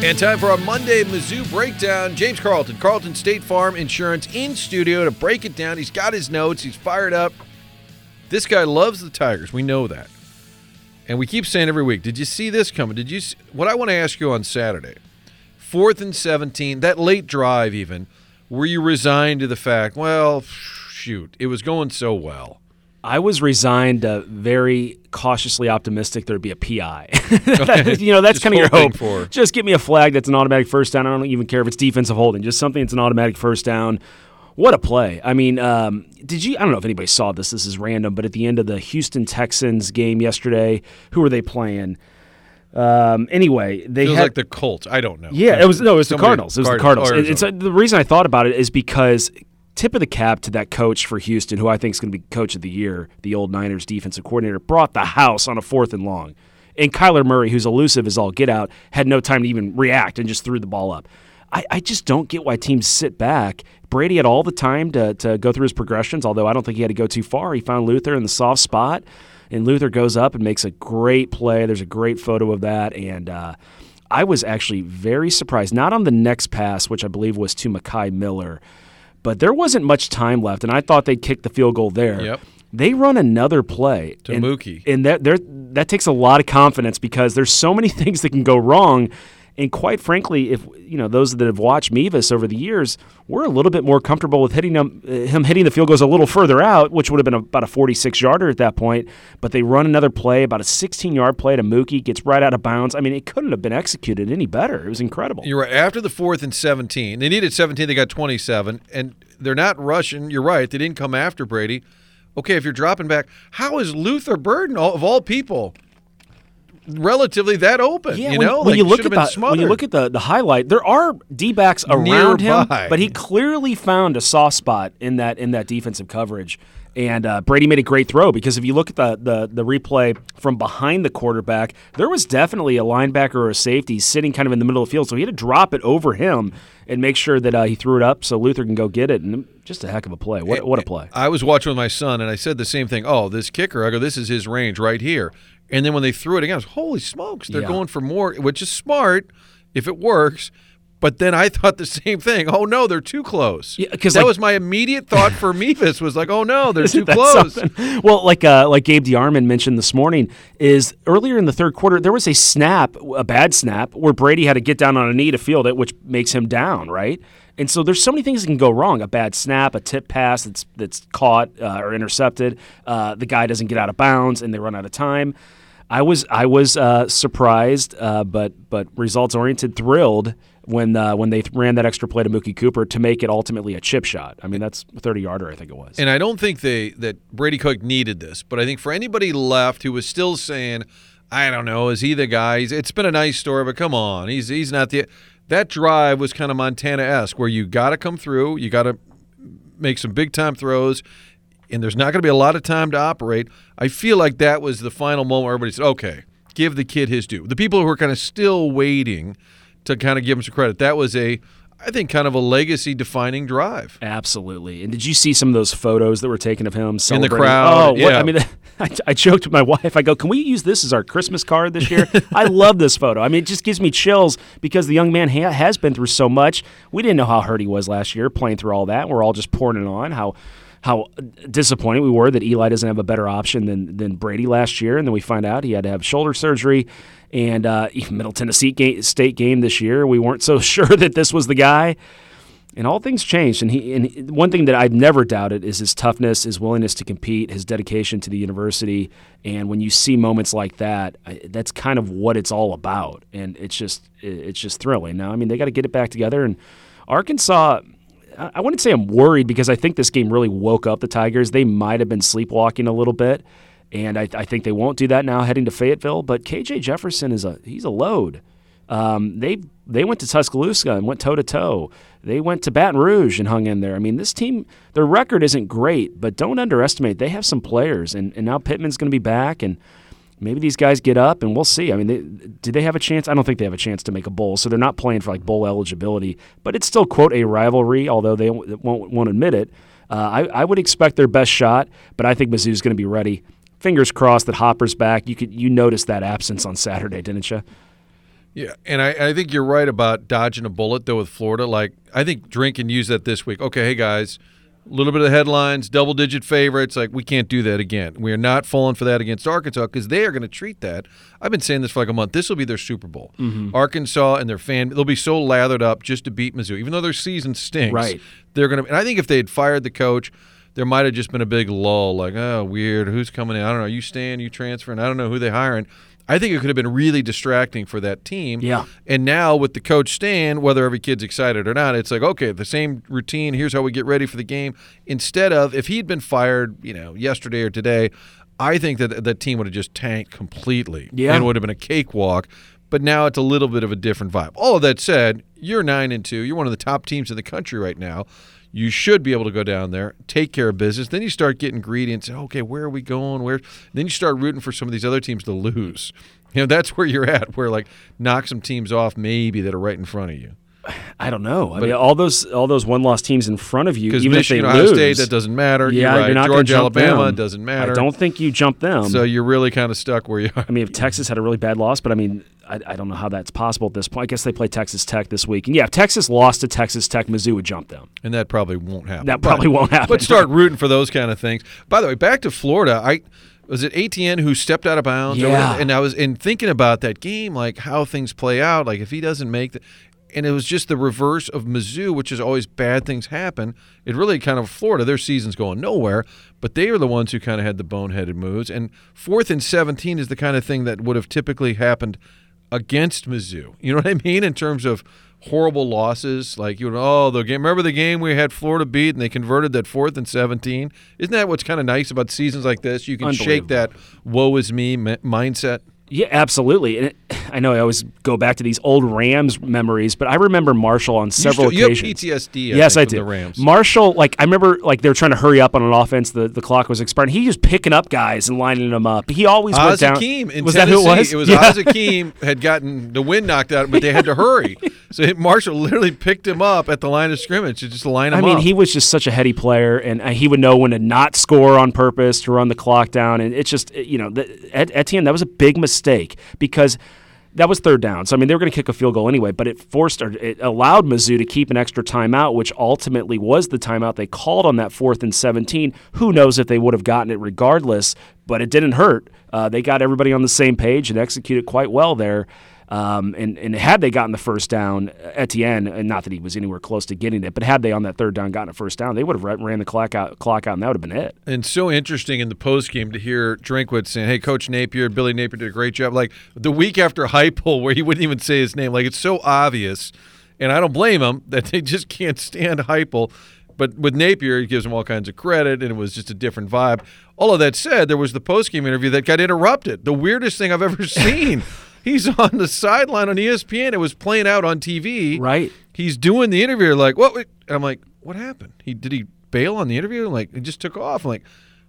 And time for our Monday Mizzou breakdown. James Carlton, Carlton State Farm Insurance in studio to break it down. He's got his notes, he's fired up. This guy loves the Tigers. We know that. And we keep saying every week, did you see this coming? Did you see, what I want to ask you on Saturday? Fourth and 17, that late drive even, were you resigned to the fact, well, shoot, it was going so well? I was resigned, uh, very cautiously optimistic there'd be a PI. that, you know, that's kind of your hope. For. Just get me a flag that's an automatic first down. I don't even care if it's defensive holding. Just something that's an automatic first down. What a play! I mean, um, did you? I don't know if anybody saw this. This is random, but at the end of the Houston Texans game yesterday, who were they playing? Um, anyway, they Feels had like the Colts. I don't know. yeah, it was no, it was Somebody- the Cardinals. It was the Cardinals. oh, it's uh, the reason I thought about it is because tip of the cap to that coach for Houston, who I think is going to be coach of the year, the old Niners defensive coordinator, brought the house on a fourth and long, and Kyler Murray, who's elusive as all get out, had no time to even react and just threw the ball up. I, I just don't get why teams sit back. Brady had all the time to, to go through his progressions, although I don't think he had to go too far. He found Luther in the soft spot, and Luther goes up and makes a great play. There's a great photo of that, and uh, I was actually very surprised. Not on the next pass, which I believe was to Mekhi Miller, but there wasn't much time left, and I thought they'd kick the field goal there. Yep. They run another play To and, Mookie. and that that takes a lot of confidence because there's so many things that can go wrong. And quite frankly, if you know those that have watched Mevis over the years, we're a little bit more comfortable with hitting him, uh, him hitting the field goals a little further out, which would have been about a 46 yarder at that point. But they run another play, about a 16 yard play to Mookie, gets right out of bounds. I mean, it couldn't have been executed any better. It was incredible. You're right. After the fourth and 17, they needed 17, they got 27, and they're not rushing. You're right. They didn't come after Brady. Okay, if you're dropping back, how is Luther Burden, of all people, relatively that open? Yeah, you when, know, when Like, you look at the when you look at the the highlight, there are D backs around him, but he clearly found a soft spot in that in that defensive coverage. And uh, Brady made a great throw because if you look at the, the the replay from behind the quarterback, there was definitely a linebacker or a safety sitting kind of in the middle of the field, so he had to drop it over him and make sure that uh, he threw it up so Luther can go get it. And just a heck of a play. What what a play! I was watching with my son, and I said the same thing. Oh, this kicker, I go, this is his range right here. And then when they threw it again, I was, holy smokes, they're Yeah. going for more, which is smart if it works. But then I thought the same thing. Oh no, they're too close. Yeah, 'cause, that like- was my immediate thought for Mevis was like, oh no, they're too close. something. Well, like uh, like Gabe DeArmond mentioned this morning, is earlier in the third quarter there was a snap, a bad snap, where Brady had to get down on a knee to field it, which makes him down, right? And so there's so many things that can go wrong: a bad snap, a tip pass that's that's caught uh, or intercepted, uh, the guy doesn't get out of bounds, and they run out of time. I was I was uh, surprised, uh, but but results oriented, thrilled when uh, when they ran that extra play to Mookie Cooper to make it ultimately a chip shot. I mean, that's a 30 yarder, I think it was. And I don't think they that Brady Cook needed this, but I think for anybody left who was still saying, I don't know, is he the guy? It's been a nice story, but come on, he's he's not the. That drive was kind of Montana esque, where you got to come through, you got to make some big time throws, and there's not going to be a lot of time to operate. I feel like that was the final moment where everybody said, okay, give the kid his due. The people who are kind of still waiting to kind of give him some credit, that was a, I think, kind of a legacy defining drive. Absolutely. And did you see some of those photos that were taken of him celebrating? crowd, Oh, what, yeah. I mean, I, I joked with my wife. I go, "Can we use this as our Christmas card this year?" I love this photo. I mean, it just gives me chills because the young man ha- has been through so much. We didn't know how hurt he was last year playing through all that. We're all just pouring it on how how disappointed we were that Eli doesn't have a better option than than Brady last year, and then we find out he had to have shoulder surgery. And uh, Middle Tennessee State game this year, we weren't so sure that this was the guy and all things changed. And he and one thing that I've never doubted is his toughness, his willingness to compete, his dedication to the university. And when you see moments like that, I, that's kind of what it's all about. And it's just it's just thrilling. Now, I mean, they got to get it back together. And Arkansas. I wouldn't say I'm worried because I think this game really woke up the Tigers. They might have been sleepwalking a little bit. and I, I think they won't do that now heading to Fayetteville. But KJ Jefferson is a he's a load. Um, they they went to Tuscaloosa and went toe to toe. They went to Baton Rouge and hung in there. I mean, this team, their record isn't great, but don't underestimate. They have some players, and, and now Pittman's going to be back, and maybe these guys get up, and we'll see. I mean, they, do they have a chance? I don't think they have a chance to make a bowl, so they're not playing for like bowl eligibility. But it's still quote a rivalry, although they won't won't admit it. Uh, I, I would expect their best shot, but I think Mizzou's going to be ready. Fingers crossed that Hopper's back. You could you noticed that absence on Saturday, didn't you? Yeah, and I, I think you're right about dodging a bullet though with Florida. Like I think Drink can use that this week. Okay, hey guys, a little bit of headlines, double digit favorites. Like we can't do that again. We are not falling for that against Arkansas because they are going to treat that. I've been saying this for like a month. This will be their Super Bowl. Mm-hmm. Arkansas and their fan, they'll be so lathered up just to beat Mizzou, even though their season stinks. Right. They're going to. And I think if they had fired the coach. There might have just been a big lull, like, oh, weird. Who's coming in? I don't know. You staying? You transferring? I don't know who they hiring. I think it could have been really distracting for that team. Yeah. And now with the coach staying, whether every kid's excited or not, it's like, okay, the same routine. Here's how we get ready for the game. Instead of if he'd been fired, you know, yesterday or today, I think that that team would have just tanked completely. Yeah. And would have been a cakewalk. But now it's a little bit of a different vibe. All of that said, you're nine and two. You're one of the top teams in the country right now. You should be able to go down there, take care of business. Then you start getting greedy and say, okay, where are we going? Where? Then you start rooting for some of these other teams to lose. You know, that's where you're at, where like knock some teams off maybe that are right in front of you. I don't know. I mean, all those all those one loss teams in front of you, even Michigan, if they Ohio lose, State, that doesn't matter. yeah, you're right. not gonna Georgia, Alabama, them. doesn't matter. I don't think you jump them. so you're really kind of stuck where you are. I mean, if Texas had a really bad loss, but I mean, I, I don't know how that's possible at this point. I guess they play Texas Tech this week, and yeah, if Texas lost to Texas Tech, Mizzou would jump them. and that probably won't happen. That probably won't happen. But start rooting for those kind of things. By the way, back to Florida. I was it Etienne who stepped out of bounds. Yeah. and I was in thinking about that game, like how things play out. Like if he doesn't make the, and it was just the reverse of Mizzou, which is always bad things happen. It really kind of Florida. Their season's going nowhere, but they are the ones who kind of had the boneheaded moves. And fourth and seventeen is the kind of thing that would have typically happened against Mizzou. You know what I mean in terms of horrible losses. Like you know, oh the game. Remember the game we had Florida beat and they converted that fourth and seventeen. Isn't that what's kind of nice about seasons like this? You can shake that woe is me mindset. Yeah, absolutely. And it, I know I always go back to these old Rams memories, but I remember Marshall on several you, still, occasions. You have PTSD. I yes, think, I do. The Rams. Marshall, like I remember, like they were trying to hurry up on an offense. The, the clock was expiring. He was picking up guys and lining them up. He always went down. Hakim in was Tennessee. that who it was? It was Yeah. Az Hakim had gotten the wind knocked out, but they had to hurry. So Marshall literally picked him up at the line of scrimmage to just line him up. I mean, up. he was just such a heady player, and uh, he would know when to not score on purpose to run the clock down. And it's just, you know, the, at Etienne, that was a big mistake because that was third down. So I mean, they were going to kick a field goal anyway, but it forced or it allowed Mizzou to keep an extra timeout, which ultimately was the timeout they called on that fourth and seventeen. Who knows if they would have gotten it regardless? But it didn't hurt. Uh, they got everybody on the same page and executed quite well there. Um, and, and had they gotten the first down, Etienne, and not that he was anywhere close to getting it, but had they on that third down gotten a first down, they would have ran the clock out, clock out, and that would have been it. And so interesting in the post game to hear Drinkwitz saying, "Hey, Coach Napier, Billy Napier did a great job." Like the week after Heupel, where he wouldn't even say his name. Like it's so obvious, and I don't blame him that they just can't stand Heupel. But with Napier, he gives him all kinds of credit, and it was just a different vibe. All of that said, there was the post game interview that got interrupted. The weirdest thing I've ever seen. He's on the sideline on ESPN. It was playing out on TV. Right. He's doing the interview. Like, what? And I'm like, what happened? He did he bail on the interview? Like, he just took off. I'm like,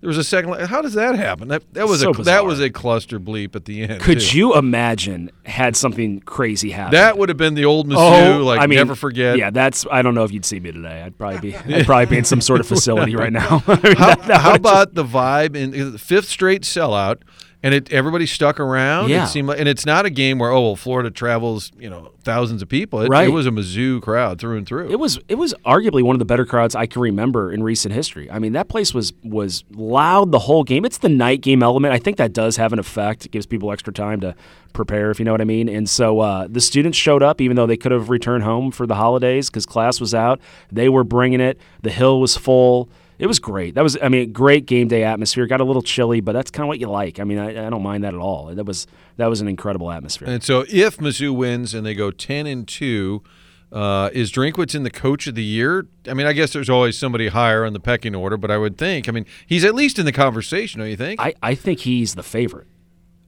there was a second. Like, how does that happen? That that was So a bizarre. that was a cluster bleep at the end. Could too. you imagine had something crazy happen? That would have been the old Mizzou. Oh, like, Oh, I mean, never forget. Yeah, that's. I don't know if you'd see me today. I'd probably be. I'd probably be in some sort of facility right now. I mean, How, that- that how about the vibe in the fifth straight sellout? And it everybody stuck around. Yeah. It seemed like, and it's not a game where oh well, Florida travels you know thousands of people. It, Right. it was a Mizzou crowd through and through. It was it was arguably one of the better crowds I can remember in recent history. I mean, that place was was loud the whole game. It's the night game element. I think that does have an effect. It gives people extra time to prepare, if you know what I mean. And so uh, the students showed up, even though they could have returned home for the holidays because class was out. They were bringing it. The hill was full. It was great. That was, I mean, great game day atmosphere. Got a little chilly, but that's kind of what you like. I mean, I, I don't mind that at all. That was that was an incredible atmosphere. And so if Mizzou wins and they go ten and two, Uh, is Drinkwitz in the coach of the year? I mean, I guess there's always somebody higher on the pecking order, but I would think, I mean, he's at least in the conversation, don't you think? I, I think he's the favorite.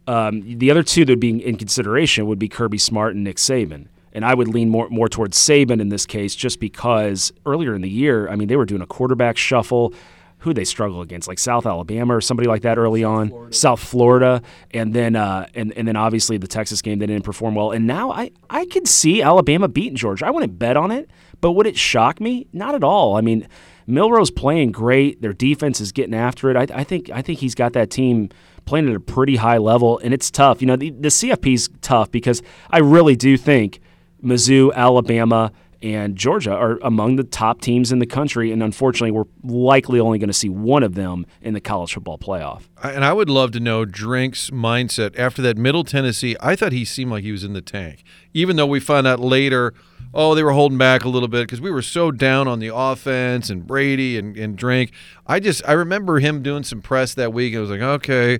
Um, the other two that would be in consideration would be Kirby Smart and Nick Saban. And I would lean more more towards Saban in this case, just because earlier in the year, I mean, they were doing a quarterback shuffle. Who they struggle against, like South Alabama or somebody like that early on, Florida. South Florida, and then uh, and and then obviously the Texas game they didn't perform well. And now I I can see Alabama beating Georgia. I wouldn't bet on it, but would it shock me? Not at all. I mean, Milroe's playing great. Their defense is getting after it. I, I think I think he's got that team playing at a pretty high level, and it's tough. You know, the, the CFP's tough because I really do think Mizzou, Alabama, and Georgia are among the top teams in the country, and unfortunately, we're likely only going to see one of them in the college football playoff. And I would love to know Drink's mindset after that Middle Tennessee. I thought he seemed like he was in the tank, even though we found out later – oh, they were holding back a little bit because we were so down on the offense and Brady and, and Drink. I just I remember him doing some press that week. And I was like, okay,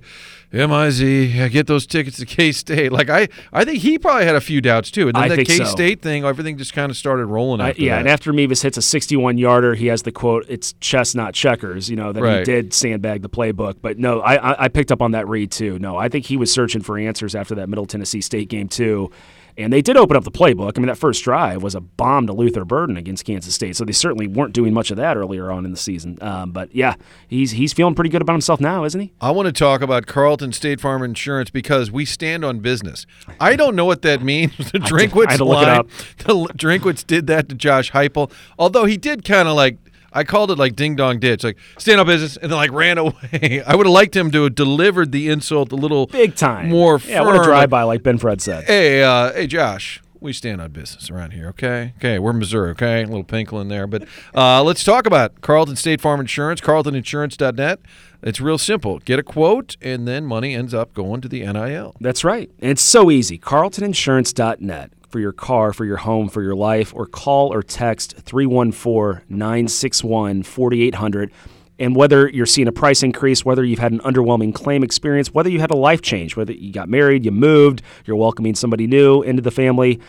MIZ, get those tickets to K State. Like I I think he probably had a few doubts too. And then I that K State so. thing, everything just kind of started rolling. After yeah, that. and after Mevis hits a 61 yarder, he has the quote, "It's chess, not checkers." You know that right. he did sandbag the playbook, but no, I I picked up on that read too. No, I think he was searching for answers after that Middle Tennessee State game too. And they did open up the playbook. I mean, that first drive was a bomb to Luther Burden against Kansas State. So they certainly weren't doing much of that earlier on in the season. Um, but yeah, he's he's feeling pretty good about himself now, isn't he? I want to talk about Carlton State Farm Insurance because we stand on business. I don't know what that means. the Drinkwitz line, the Drinkwitz did that to Josh Heupel, although he did kind of like I called it like ding dong ditch, like stand up business, and then like ran away. I would have liked him to have delivered the insult a little big time, more. Yeah, what a drive by, like Ben Fred said. Hey, uh, hey, Josh. We stand on business around here, okay? Okay, we're Missouri, okay? A little pinkle in there. But uh, let's talk about Carlton State Farm Insurance, carltoninsurance.net. It's real simple. Get a quote, and then money ends up going to the NIL. That's right. And it's so easy. carltoninsurance.net for your car, for your home, for your life, or call or text 314 961 4800. And whether you're seeing a price increase, whether you've had an underwhelming claim experience, whether you had a life change, whether you got married, you moved, you're welcoming somebody new into the family,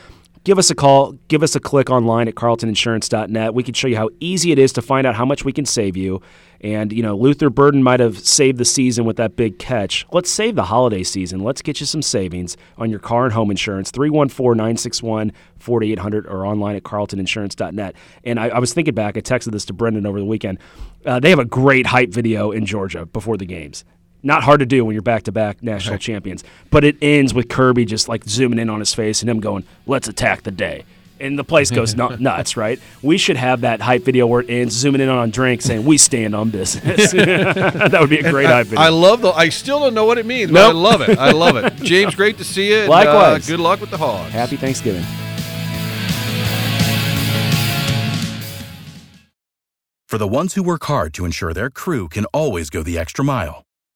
give us a call, give us a click online at carltoninsurance.net. We can show you how easy it is to find out how much we can save you. And, you know, Luther Burden might have saved the season with that big catch. Let's save the holiday season. Let's get you some savings on your car and home insurance. 314 961 4800 or online at carltoninsurance.net. And I, I, was thinking back, I texted this to Brendan over the weekend. Uh, they have a great hype video in Georgia before the games. Not hard to do when you're back to back national right. champions. But it ends with Kirby just like zooming in on his face and him going, let's attack the day and the place goes nuts, right? We should have that hype video where it ends, zooming in on drink, saying "We stand on business." that would be a great hype video. I love the. I still don't know what it means, nope. but I love it. I love it. James, great to see you. Likewise. uh, good luck with the Hogs. Happy Thanksgiving. For the ones who work hard to ensure their crew can always go the extra mile,